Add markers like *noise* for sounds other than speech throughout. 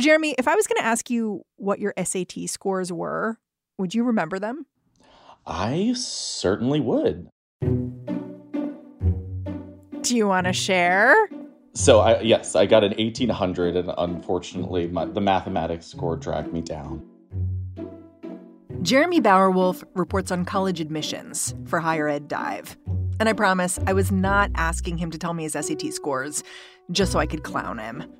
So, Jeremy, if I was going to ask you what your SAT scores were, would you remember them? I certainly would. Do you want to share? So, I, yes, I got an 1800, and unfortunately, my, the mathematics score dragged me down. Jeremy Bauer-Wolf reports on college admissions for Higher Ed Dive. And I promise I was not asking him to tell me his SAT scores just so I could clown him.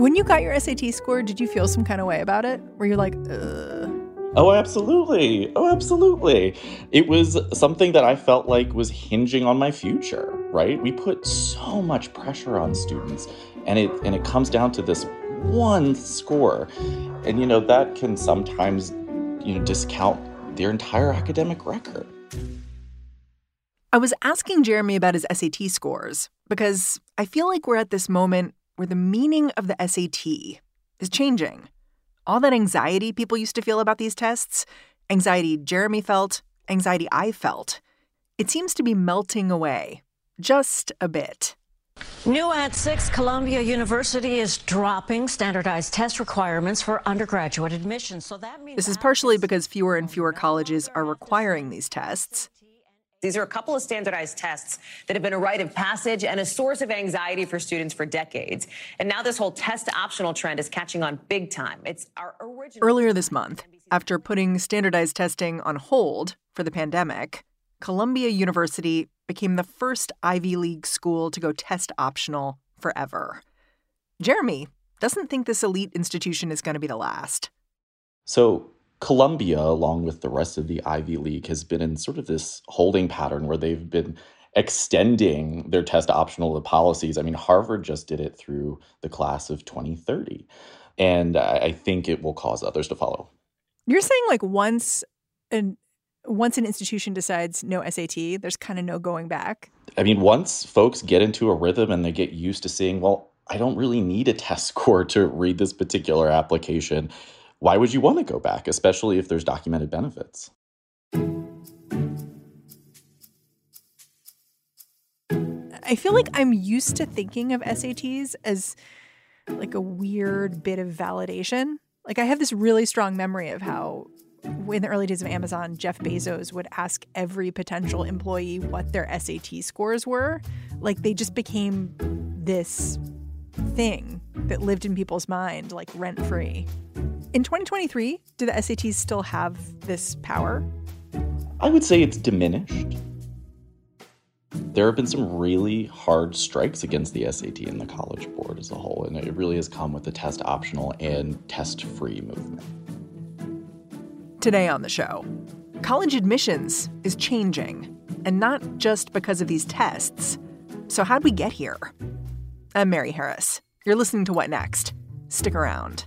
When you got your SAT score, did you feel some kind of way about it? Were you like, ugh? Oh, absolutely. Oh, absolutely. It was something that I felt like was hinging on my future, right? We put so much pressure on students and it and it comes down to this one score. And you know, that can sometimes you know discount their entire academic record. I was asking Jeremy about his SAT scores because I feel like we're at this moment where the meaning of the SAT is changing. All that anxiety people used to feel about these tests, anxiety Jeremy felt, anxiety I felt, it seems to be melting away just a bit. New at 6, Columbia University is dropping standardized test requirements for undergraduate admission. So that means This is partially because fewer and fewer colleges are requiring these tests. These are a couple of standardized tests that have been a rite of passage and a source of anxiety for students for decades. And now this whole test optional trend is catching on big time. It's our original. Earlier this month, after putting standardized testing on hold for the pandemic, Columbia University became the first Ivy League school to go test optional forever. Jeremy doesn't think this elite institution is going to be the last. So, Columbia, along with the rest of the Ivy League, has been in sort of this holding pattern where they've been extending their test optional policies. I mean, Harvard just did it through the class of 2030. And I think it will cause others to follow. You're saying like once an once an institution decides no SAT, there's kind of no going back. I mean, once folks get into a rhythm and they get used to seeing, well, I don't really need a test *laughs* score to read this particular application why would you want to go back, especially if there's documented benefits? I feel like I'm used to thinking of SATs as like a weird bit of validation. Like I have this really strong memory of how in the early days of Amazon, Jeff Bezos would ask every potential employee what their SAT scores were. Like they just became this thing that lived in people's mind like rent free. In 2023, do the SATs still have this power? I would say it's diminished. There have been some really hard strikes against the SAT and the College Board as a whole, and it really has come with the test optional and test free movement. Today on the show, college admissions is changing, and not just because of these tests. So, how'd we get here? I'm Mary Harris. You're listening to What Next? Stick around.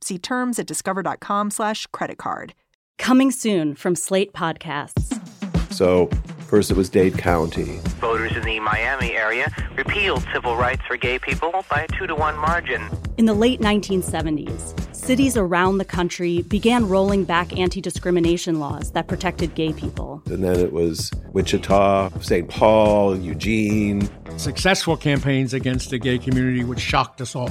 See terms at discover.com slash credit card. Coming soon from Slate Podcasts. So, first it was Dade County. Voters in the Miami area repealed civil rights for gay people by a two to one margin. In the late 1970s, cities around the country began rolling back anti discrimination laws that protected gay people. And then it was Wichita, St. Paul, Eugene. Successful campaigns against the gay community, which shocked us all.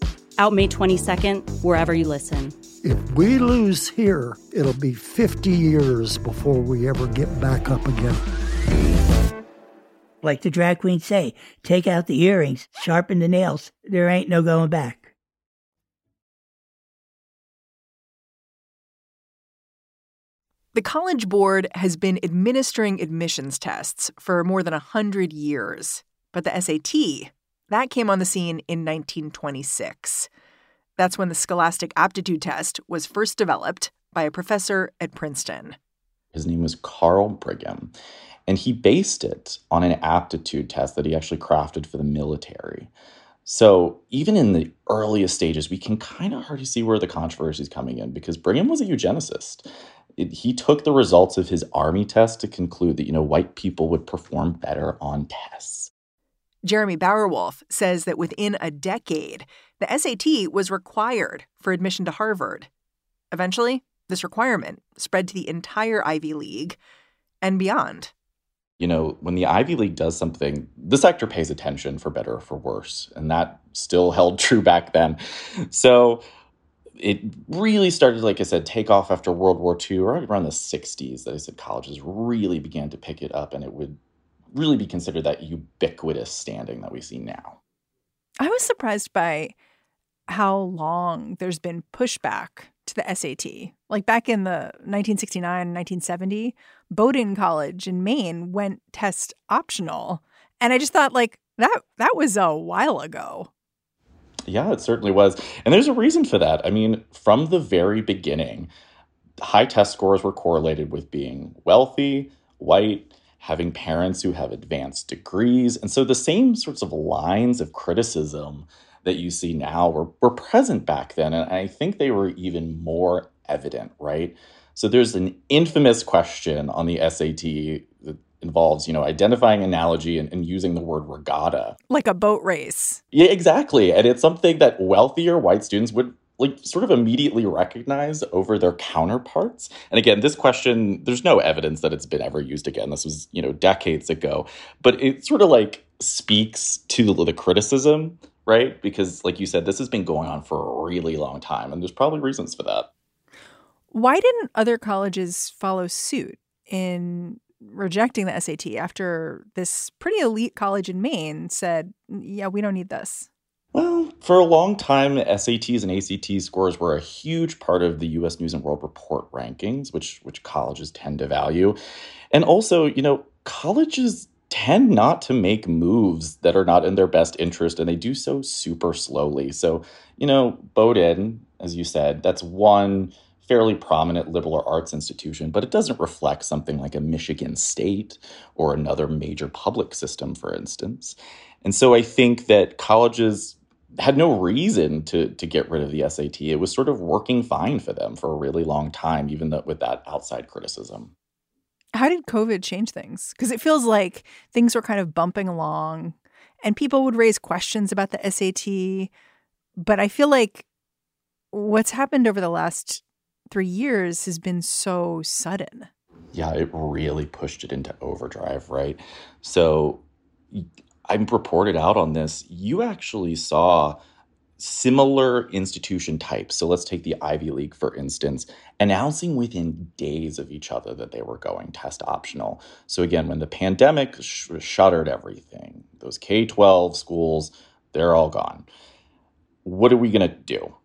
Out May 22nd, wherever you listen. If we lose here, it'll be 50 years before we ever get back up again. Like the drag queens say, take out the earrings, sharpen the nails. There ain't no going back. The College Board has been administering admissions tests for more than 100 years, but the SAT, that came on the scene in 1926. That's when the Scholastic Aptitude Test was first developed by a professor at Princeton. His name was Carl Brigham, and he based it on an aptitude test that he actually crafted for the military. So even in the earliest stages, we can kind of hardly see where the controversy is coming in because Brigham was a eugenicist. It, he took the results of his army test to conclude that you know white people would perform better on tests. Jeremy Bauer-Wolf says that within a decade, the SAT was required for admission to Harvard. Eventually, this requirement spread to the entire Ivy League and beyond. You know, when the Ivy League does something, the sector pays attention for better or for worse. And that still *laughs* held true back then. So it really started, like I said, take off after World War II, or around the 60s that I said colleges really began to pick it up and it would really be considered that ubiquitous standing that we see now. I was surprised by how long there's been pushback to the SAT. Like back in the 1969 1970, Bowdoin College in Maine went test optional. And I just thought like that that was a while ago. Yeah, it certainly was. And there's a reason for that. I mean, from the very beginning, high test scores were correlated with being wealthy, white, having parents who have advanced degrees. And so the same sorts of lines of criticism that you see now were, were present back then. And I think they were even more evident, right? So there's an infamous question on the SAT that involves, you know, identifying analogy and, and using the word regatta. Like a boat race. Yeah, exactly. And it's something that wealthier white students would like sort of immediately recognize over their counterparts. And again, this question, there's no evidence that it's been ever used again. This was, you know, decades ago. But it sort of like speaks to the, criticism, right? Because like you said, this has been going on for a really long time and there's probably reasons for that. Why didn't other colleges follow suit in rejecting the SAT after this pretty elite college in Maine said, "Yeah, we don't need this." Well, for a long time, SATs and ACT scores were a huge part of the U.S. News and World Report rankings, which which colleges tend to value, and also, you know, colleges tend not to make moves that are not in their best interest, and they do so super slowly. So, you know, Bowdoin, as you said, that's one fairly prominent liberal arts institution, but it doesn't reflect something like a Michigan State or another major public system, for instance. And so I think that colleges had no reason to to get rid of the SAT. It was sort of working fine for them for a really long time, even though with that outside criticism. How did COVID change things? Because it feels like things were kind of bumping along, and people would raise questions about the SAT. But I feel like what's happened over the last three years has been so sudden. Yeah, it really pushed it into overdrive, right? So I'm reported out on this. You actually saw similar institution types. So let's take the Ivy League, for instance, announcing within days of each other that they were going test optional. So again, when the pandemic sh- shuttered everything, those K 12 schools, they're all gone. What are we going to do?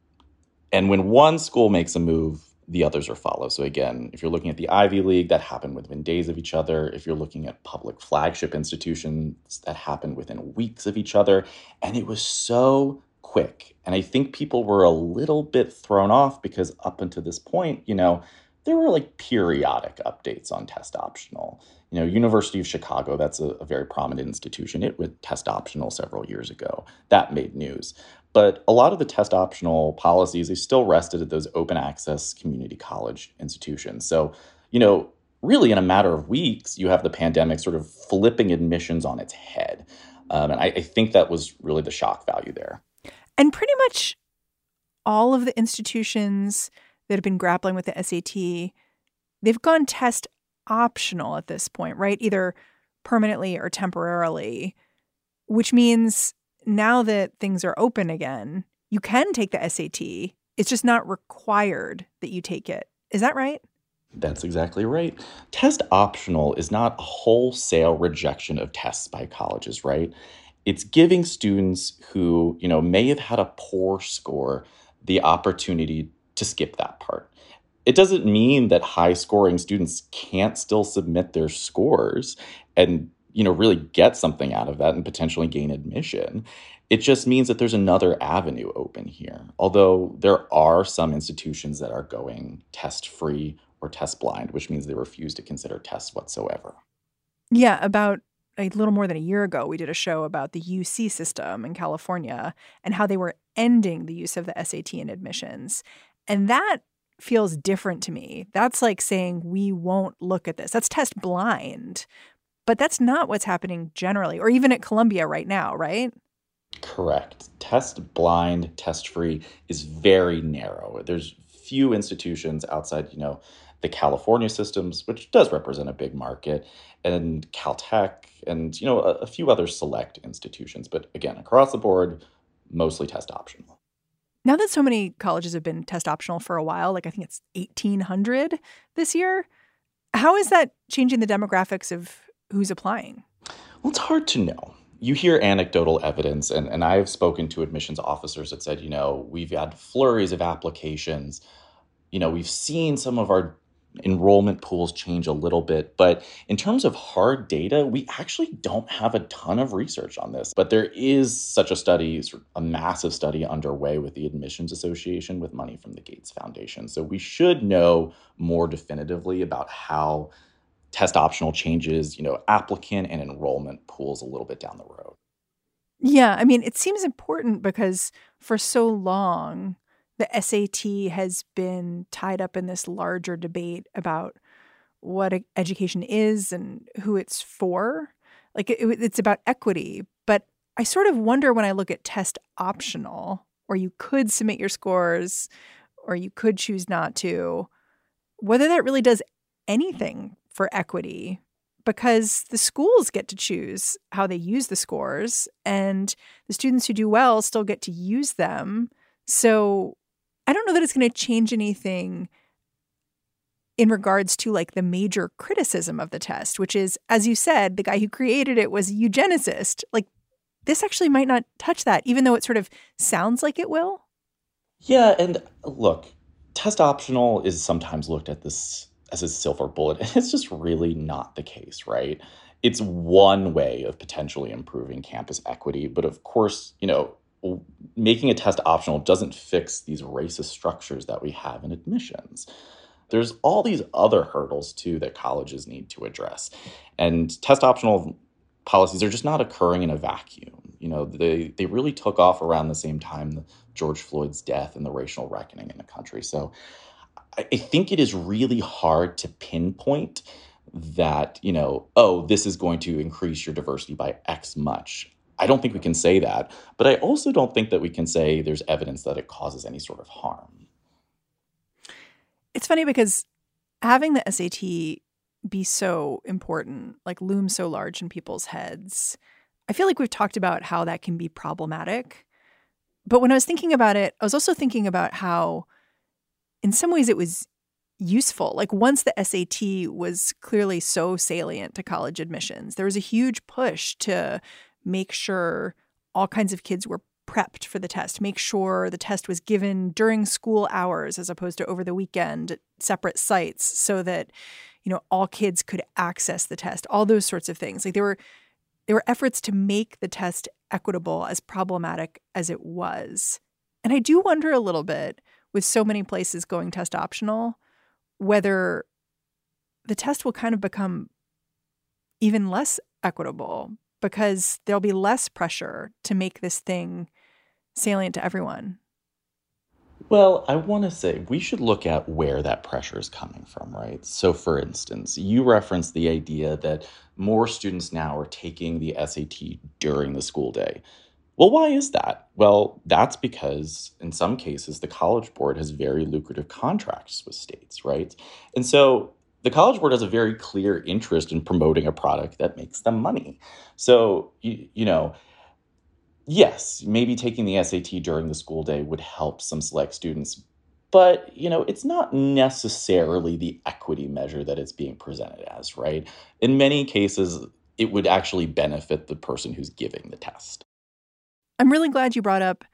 And when one school makes a move, the others are follow. So again, if you're looking at the Ivy League, that happened within days of each other. If you're looking at public flagship institutions, that happened within weeks of each other. And it was so quick. And I think people were a little bit thrown off because up until this point, you know, there were like periodic updates on test optional. You know, University of Chicago, that's a, a very prominent institution. It went test optional several years ago. That made news. But a lot of the test optional policies, they still rested at those open access community college institutions. So, you know, really in a matter of weeks, you have the pandemic sort of flipping admissions on its head. Um, and I, I think that was really the shock value there. And pretty much all of the institutions that have been grappling with the SAT, they've gone test optional at this point, right? Either permanently or temporarily, which means now that things are open again, you can take the SAT. It's just not required that you take it. Is that right? That's exactly right. Test optional is not a wholesale rejection of tests by colleges, right? It's giving students who, you know, may have had a poor score the opportunity to skip that part. It doesn't mean that high scoring students can't still submit their scores and you know really get something out of that and potentially gain admission. It just means that there's another avenue open here. Although there are some institutions that are going test free or test blind, which means they refuse to consider tests whatsoever. Yeah, about a little more than a year ago, we did a show about the UC system in California and how they were ending the use of the SAT in admissions. And that feels different to me. That's like saying we won't look at this. That's test blind. But that's not what's happening generally, or even at Columbia right now, right? Correct. Test blind, test free is very narrow. There's few institutions outside, you know, the California systems, which does represent a big market, and Caltech, and you know, a, a few other select institutions. But again, across the board, mostly test optional. Now that so many colleges have been test optional for a while, like I think it's 1,800 this year, how is that changing the demographics of who's applying? Well, it's hard to know. You hear anecdotal evidence, and, and I've spoken to admissions officers that said, you know, we've had flurries of applications. You know, we've seen some of our enrollment pools change a little bit. But in terms of hard data, we actually don't have a ton of research on this. But there is such a study, a massive study underway with the Admissions Association with money from the Gates Foundation. So we should know more definitively about how test optional changes, you know, applicant and enrollment pools a little bit down the road. Yeah, I mean, it seems important because for so long, the SAT has been tied up in this larger debate about what education is and who it's for. Like it, it's about equity. But I sort of wonder when I look at test optional, or you could submit your scores, or you could choose not to, whether that really does anything for equity because the schools get to choose how they use the scores and the students who do well still get to use them. So I don't know that it's going to change anything in regards to like the major criticism of the test, which is, as you said, the guy who created it was a eugenicist. Like, this actually might not touch that, even though it sort of sounds like it will. Yeah, and look, test optional is sometimes looked at this as a silver bullet, *laughs* it's just really not the case, right? It's one way of potentially improving campus equity, but of course, you know, making a test optional doesn't fix these racist structures that we have in admissions. There's all these other hurdles too that colleges need to address. And test optional policies are just not occurring in a vacuum. You know, they they really took off around the same time George Floyd's death and the racial reckoning in the country. So I think it is really hard to pinpoint that, you know, oh, this is going to increase your diversity by X much. I don't think we can say that, but I also don't think that we can say there's evidence that it causes any sort of harm. It's funny because having the SAT be so important, like loom so large in people's heads, I feel like we've talked about how that can be problematic. But when I was thinking about it, I was also thinking about how, in some ways, it was useful. Like once the SAT was clearly so salient to college admissions, there was a huge push to make sure all kinds of kids were prepped for the test, make sure the test was given during school hours as opposed to over the weekend at separate sites so that you know all kids could access the test, all those sorts of things. Like there were there were efforts to make the test equitable as problematic as it was. And I do wonder a little bit with so many places going test optional whether the test will kind of become even less equitable because there'll be less pressure to make this thing salient to everyone. Well, I want to say we should look at where that pressure is coming from, right? So, for instance, you referenced the idea that more students now are taking the SAT during the school day. Well, why is that? Well, that's because in some cases, the College Board has very lucrative contracts with states, right? And so the College Board has a very clear interest in promoting a product that makes them money. So, you, you know, yes, maybe taking the SAT during the school day would help some select students, but you know, it's not necessarily the equity measure that it's being presented as, right? In many cases, it would actually benefit the person who's giving the test. I'm really glad you brought up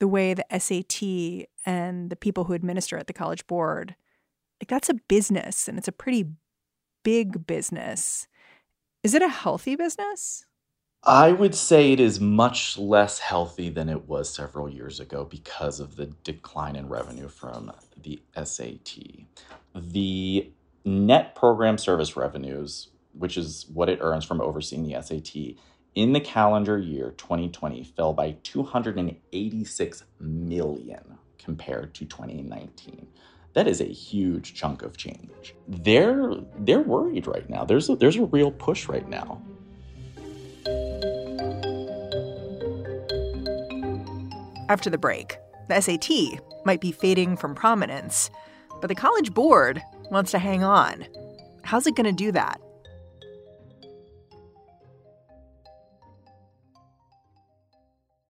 the way the SAT and the people who administer at the College Board like that's a business and it's a pretty big business. Is it a healthy business? I would say it is much less healthy than it was several years ago because of the decline in revenue from the SAT. The net program service revenues, which is what it earns from overseeing the SAT, in the calendar year 2020 fell by 286 million compared to 2019 that is a huge chunk of change. They're they're worried right now. There's a, there's a real push right now. After the break, the SAT might be fading from prominence, but the College Board wants to hang on. How's it going to do that?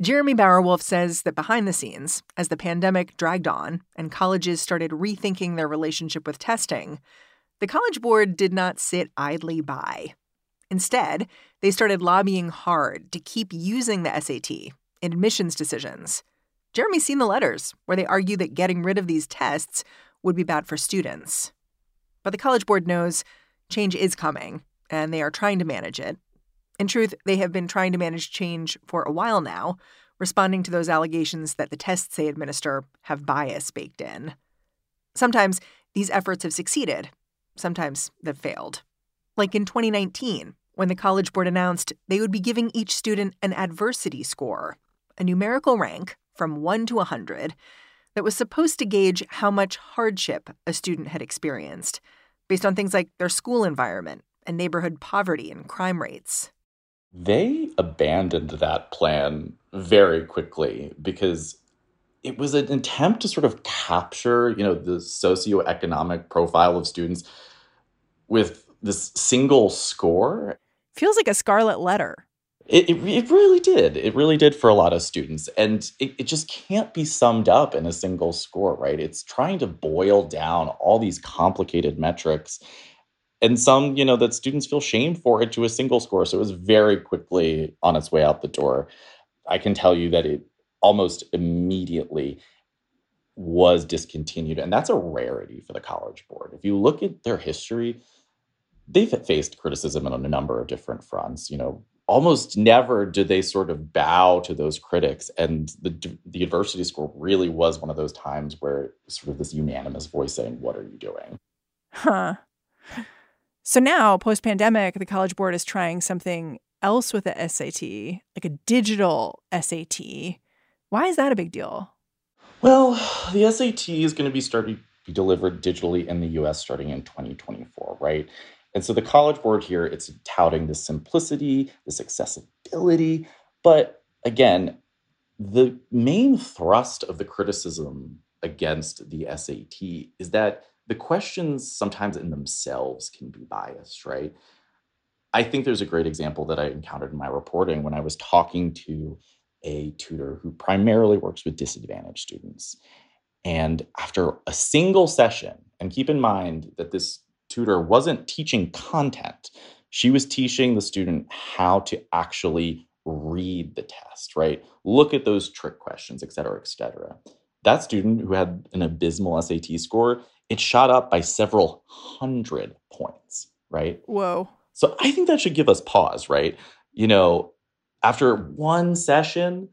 Jeremy Bauer-Wolf says that behind the scenes, as the pandemic dragged on and colleges started rethinking their relationship with testing, the College Board did not sit idly by. Instead, they started lobbying hard to keep using the SAT in admissions decisions. Jeremy's seen the letters where they argue that getting rid of these tests would be bad for students. But the College Board knows change is coming, and they are trying to manage it in truth, they have been trying to manage change for a while now, responding to those allegations that the tests they administer have bias baked in. Sometimes these efforts have succeeded, sometimes they've failed. Like in 2019, when the College Board announced they would be giving each student an adversity score, a numerical rank from 1 to 100 that was supposed to gauge how much hardship a student had experienced based on things like their school environment and neighborhood poverty and crime rates they abandoned that plan very quickly because it was an attempt to sort of capture, you know, the socioeconomic profile of students with this single score. Feels like a scarlet letter. It, it, it, really did. It really did for a lot of students. And it, it just can't be summed up in a single score, right? It's trying to boil down all these complicated metrics and some, you know, that students feel shame for it to a single score. So it was very quickly on its way out the door. I can tell you that it almost immediately was discontinued. And that's a rarity for the College Board. If you look at their history, they've faced criticism on a number of different fronts. You know, almost never did they sort of bow to those critics. And the, the adversity score really was one of those times where sort of this unanimous voice saying, What are you doing? Huh. So now, post pandemic, the College Board is trying something else with the SAT, like a digital SAT. Why is that a big deal? Well, the SAT is going to be starting be delivered digitally in the US starting in 2024, right? And so the College Board here, it's touting this simplicity, this accessibility. But again, the main thrust of the criticism against the SAT is that the questions sometimes in themselves can be biased, right? I think there's a great example that I encountered in my reporting when I was talking to a tutor who primarily works with disadvantaged students. And after a single session, and keep in mind that this tutor wasn't teaching content, she was teaching the student how to actually read the test, right? Look at those trick questions, et cetera, et cetera. That student who had an abysmal SAT score, it shot up by several hundred points, right? Whoa. So I think that should give us pause, right? You know, after one session,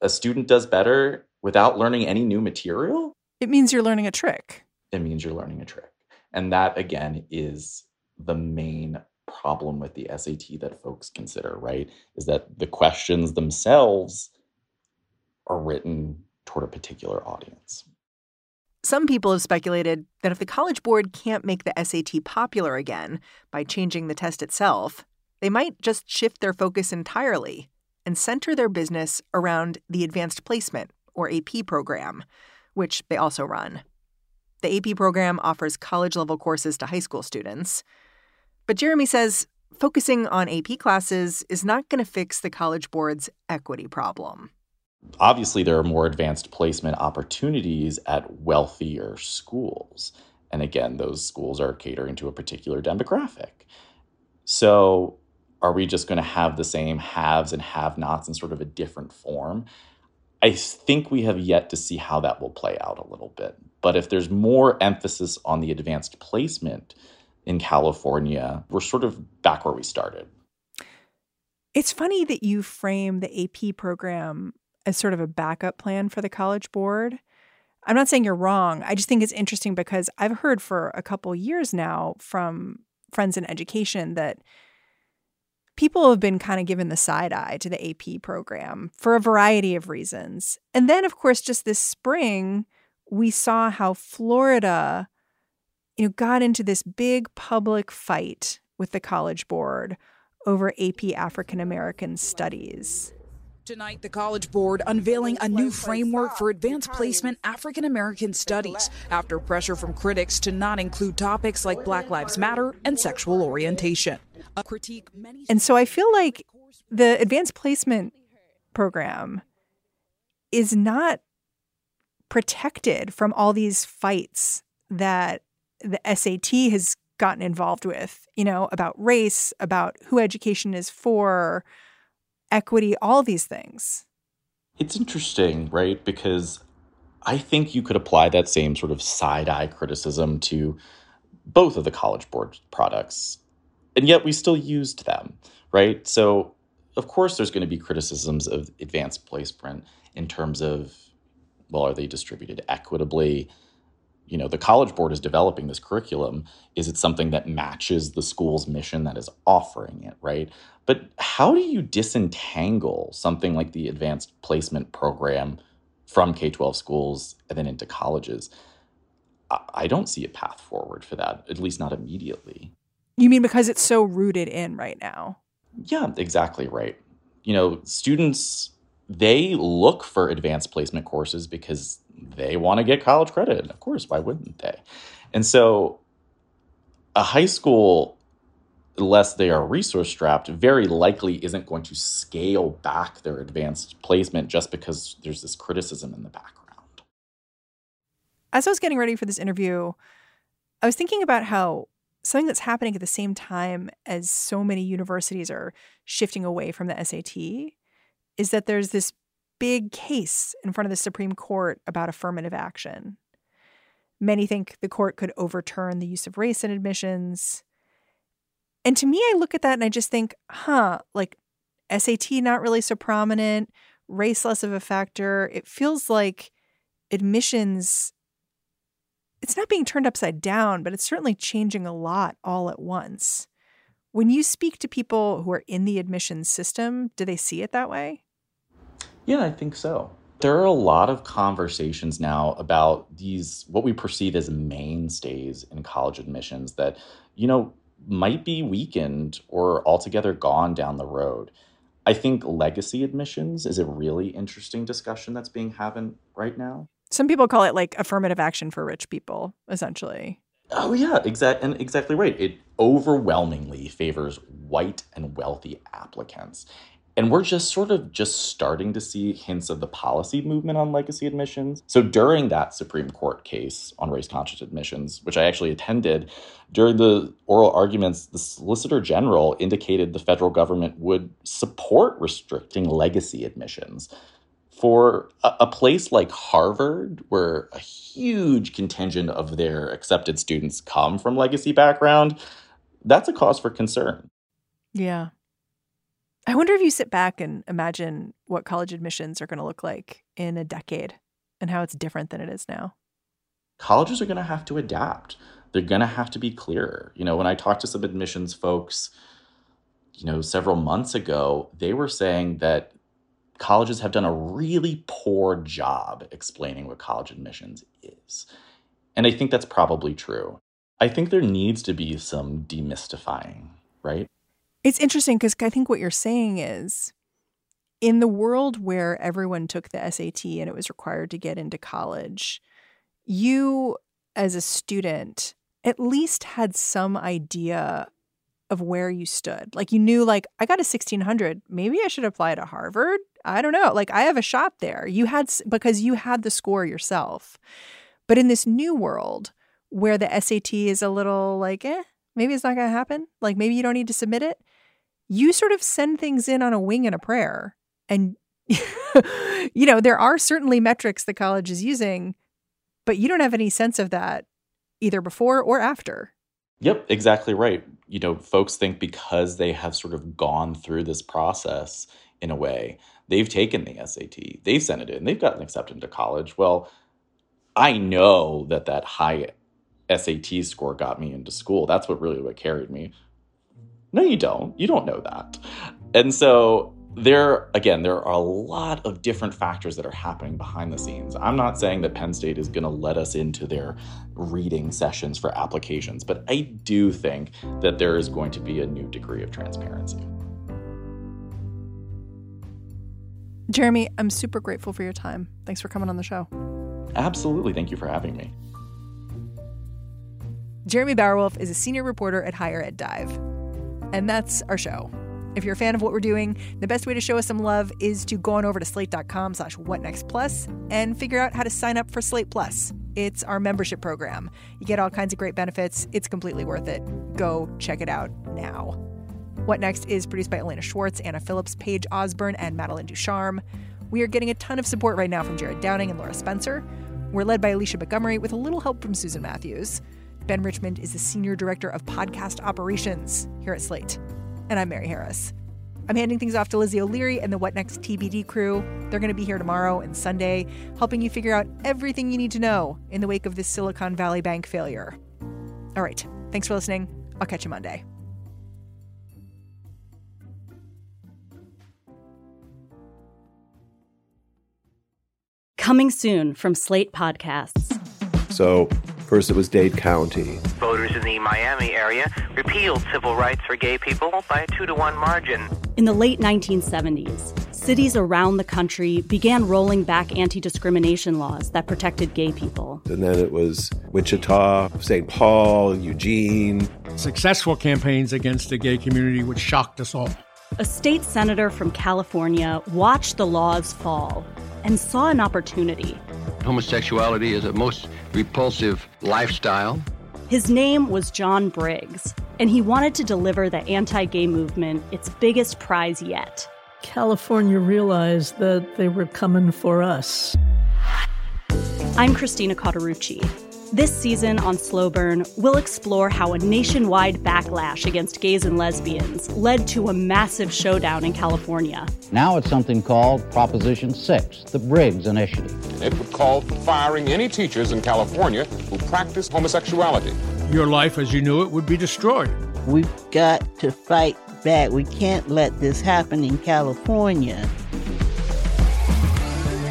a student does better without learning any new material. It means you're learning a trick. It means you're learning a trick. And that, again, is the main problem with the SAT that folks consider, right? Is that the questions themselves are written toward a particular audience. Some people have speculated that if the College Board can't make the SAT popular again by changing the test itself, they might just shift their focus entirely and center their business around the Advanced Placement, or AP program, which they also run. The AP program offers college level courses to high school students. But Jeremy says focusing on AP classes is not going to fix the College Board's equity problem. Obviously, there are more advanced placement opportunities at wealthier schools. And again, those schools are catering to a particular demographic. So, are we just going to have the same haves and have nots in sort of a different form? I think we have yet to see how that will play out a little bit. But if there's more emphasis on the advanced placement in California, we're sort of back where we started. It's funny that you frame the AP program as sort of a backup plan for the College Board. I'm not saying you're wrong. I just think it's interesting because I've heard for a couple years now from friends in education that people have been kind of given the side eye to the AP program for a variety of reasons. And then, of course, just this spring, we saw how Florida, you know, got into this big public fight with the College Board over AP African American studies. Tonight, the College Board unveiling a new framework for advanced placement African American studies after pressure from critics to not include topics like Black Lives Matter and sexual orientation. A critique many And so I feel like the advanced placement program is not protected from all these fights that the SAT has gotten involved with, you know, about race, about who education is for, equity, all these things. It's interesting, right? Because I think you could apply that same sort of side eye criticism to both of the College Board products. And yet we still used them, right? So, of course, there's going to be criticisms of advanced placement in terms of, well, are they distributed equitably? You know, the College Board is developing this curriculum. Is it something that matches the school's mission that is offering it, right? But how do you disentangle something like the advanced placement program from K 12 schools and then into colleges? I don't see a path forward for that, at least not immediately. You mean because it's so rooted in right now? Yeah, exactly right. You know, students, they look for advanced placement courses because they want to get college credit. Of course, why wouldn't they? And so a high school unless they are resource strapped, very likely isn't going to scale back their advanced placement just because there's this criticism in the background. As I was getting ready for this interview, I was thinking about how something that's happening at the same time as so many universities are shifting away from the SAT is that there's this big case in front of the Supreme Court about affirmative action. Many think the court could overturn the use of race in admissions. And to me, I look at that and I just think, huh, like SAT not really so prominent, race less of a factor. It feels like admissions it's not being turned upside down, but it's certainly changing a lot all at once. When you speak to people who are in the admissions system, do they see it that way? Yeah, I think so. There are a lot of conversations now about these, what we perceive as mainstays in college admissions that, you know, might be weakened or altogether gone down the road. I think legacy admissions is a really interesting discussion that's being happened right now. Some people call it like affirmative action for rich people, essentially. Oh yeah, exact and exactly right. It overwhelmingly favors white and wealthy applicants. And we're just sort of just starting to see hints of the policy movement on legacy admissions. So during that Supreme Court case on race conscious admissions, which I actually attended, during the oral arguments, the Solicitor General indicated the federal government would support restricting legacy admissions for a, a, place like Harvard, where a huge contingent of their accepted students come from legacy background, that's a cause for concern. Yeah. I wonder if you sit back and imagine what college admissions are going to look like in a decade and how it's different than it is now. Colleges are going to have to adapt. They're going to have to be clearer. You know, when I talked to some admissions folks, you know, several months ago, they were saying that colleges have done a really poor job explaining what college admissions is. And I think that's probably true. I think there needs to be some demystifying, right? It's interesting because I think what you're saying is in the world where everyone took the SAT and it was required to get into college, you as a student at least had some idea of where you stood. Like you knew like I got a 1600, maybe I should apply to Harvard. I don't know. Like I have a shot there. You had because you had the score yourself. But in this new world where the SAT is a little like, eh, maybe it's not going to happen. Like maybe you don't need to submit it. You sort of send things in on a wing and a prayer. And *laughs* you know, there are certainly metrics the college is using, but you don't have any sense of that either before or after. Yep, exactly right. You know, folks think because they have sort of gone through this process in a way They've taken the SAT, they've sent it in, they've gotten accepted into college. Well, I know that that high SAT score got me into school. That's what really what carried me. No, you don't. You don't know that. And so there again there are a lot of different factors that are happening behind the scenes i'm not saying that penn state is going to let us into their reading sessions for applications but i do think that there is going to be a new degree of transparency Jeremy, I'm super grateful for your time. Thanks for coming on the show. Absolutely. Thank you for having me. Jeremy Bauer-Wolf is a senior reporter at Higher Ed Dive. And that's our show. If you're a fan of what we're doing, the best way to show us some love is to go on over to slate.com slash whatnextplus and figure out how to sign up for Slate Plus. It's our membership program. You get all kinds of great benefits. It's completely worth it. Go check it out now. What Next is produced by Elena Schwartz, Anna Phillips, Paige Osborne, and Madeline Ducharme. We are getting a ton of support right now from Jared Downing and Laura Spencer. We're led by Alicia Montgomery with a little help from Susan Matthews. Ben Richmond is the Senior Director of Podcast Operations here at Slate. And I'm Mary Harris. I'm handing things off to Lizzie O'Leary and the What Next TBD crew. They're going to be here tomorrow and Sunday, helping you figure out everything you need to know in the wake of this Silicon Valley Bank failure. All right. Thanks for listening. I'll catch you Monday. Coming soon from Slate Podcasts. So, first it was Dade County. Voters in the Miami area repealed civil rights for gay people by a two to one margin. In the late 1970s, cities around the country began rolling back anti discrimination laws that protected gay people. And then it was Wichita, St. Paul, Eugene. Successful campaigns against the gay community, which shocked us all. A state senator from California watched the laws fall and saw an opportunity. Homosexuality is a most repulsive lifestyle. His name was John Briggs, and he wanted to deliver the anti gay movement its biggest prize yet. California realized that they were coming for us. I'm Christina Cauterucci. This season on Slow Burn, we'll explore how a nationwide backlash against gays and lesbians led to a massive showdown in California. Now it's something called Proposition 6, the Briggs Initiative. It would call for firing any teachers in California who practice homosexuality. Your life as you knew it would be destroyed. We've got to fight back. We can't let this happen in California.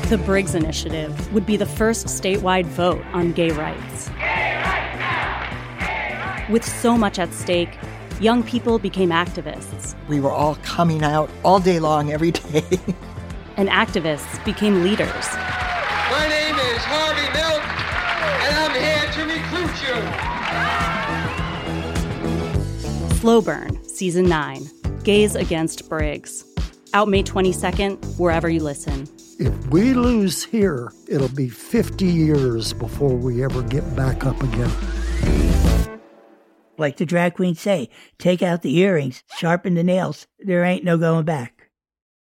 The Briggs Initiative would be the first statewide vote on gay rights. With so much at stake, young people became activists. We were all coming out all day long, every day. and activists became leaders. My name is Harvey Milk, and I'm here to recruit you. Slow Burn, Season 9 Gays Against Briggs. Out May 22nd, wherever you listen. If we lose here, it'll be 50 years before we ever get back up again. Like the drag queens say, take out the earrings, sharpen the nails. There ain't no going back.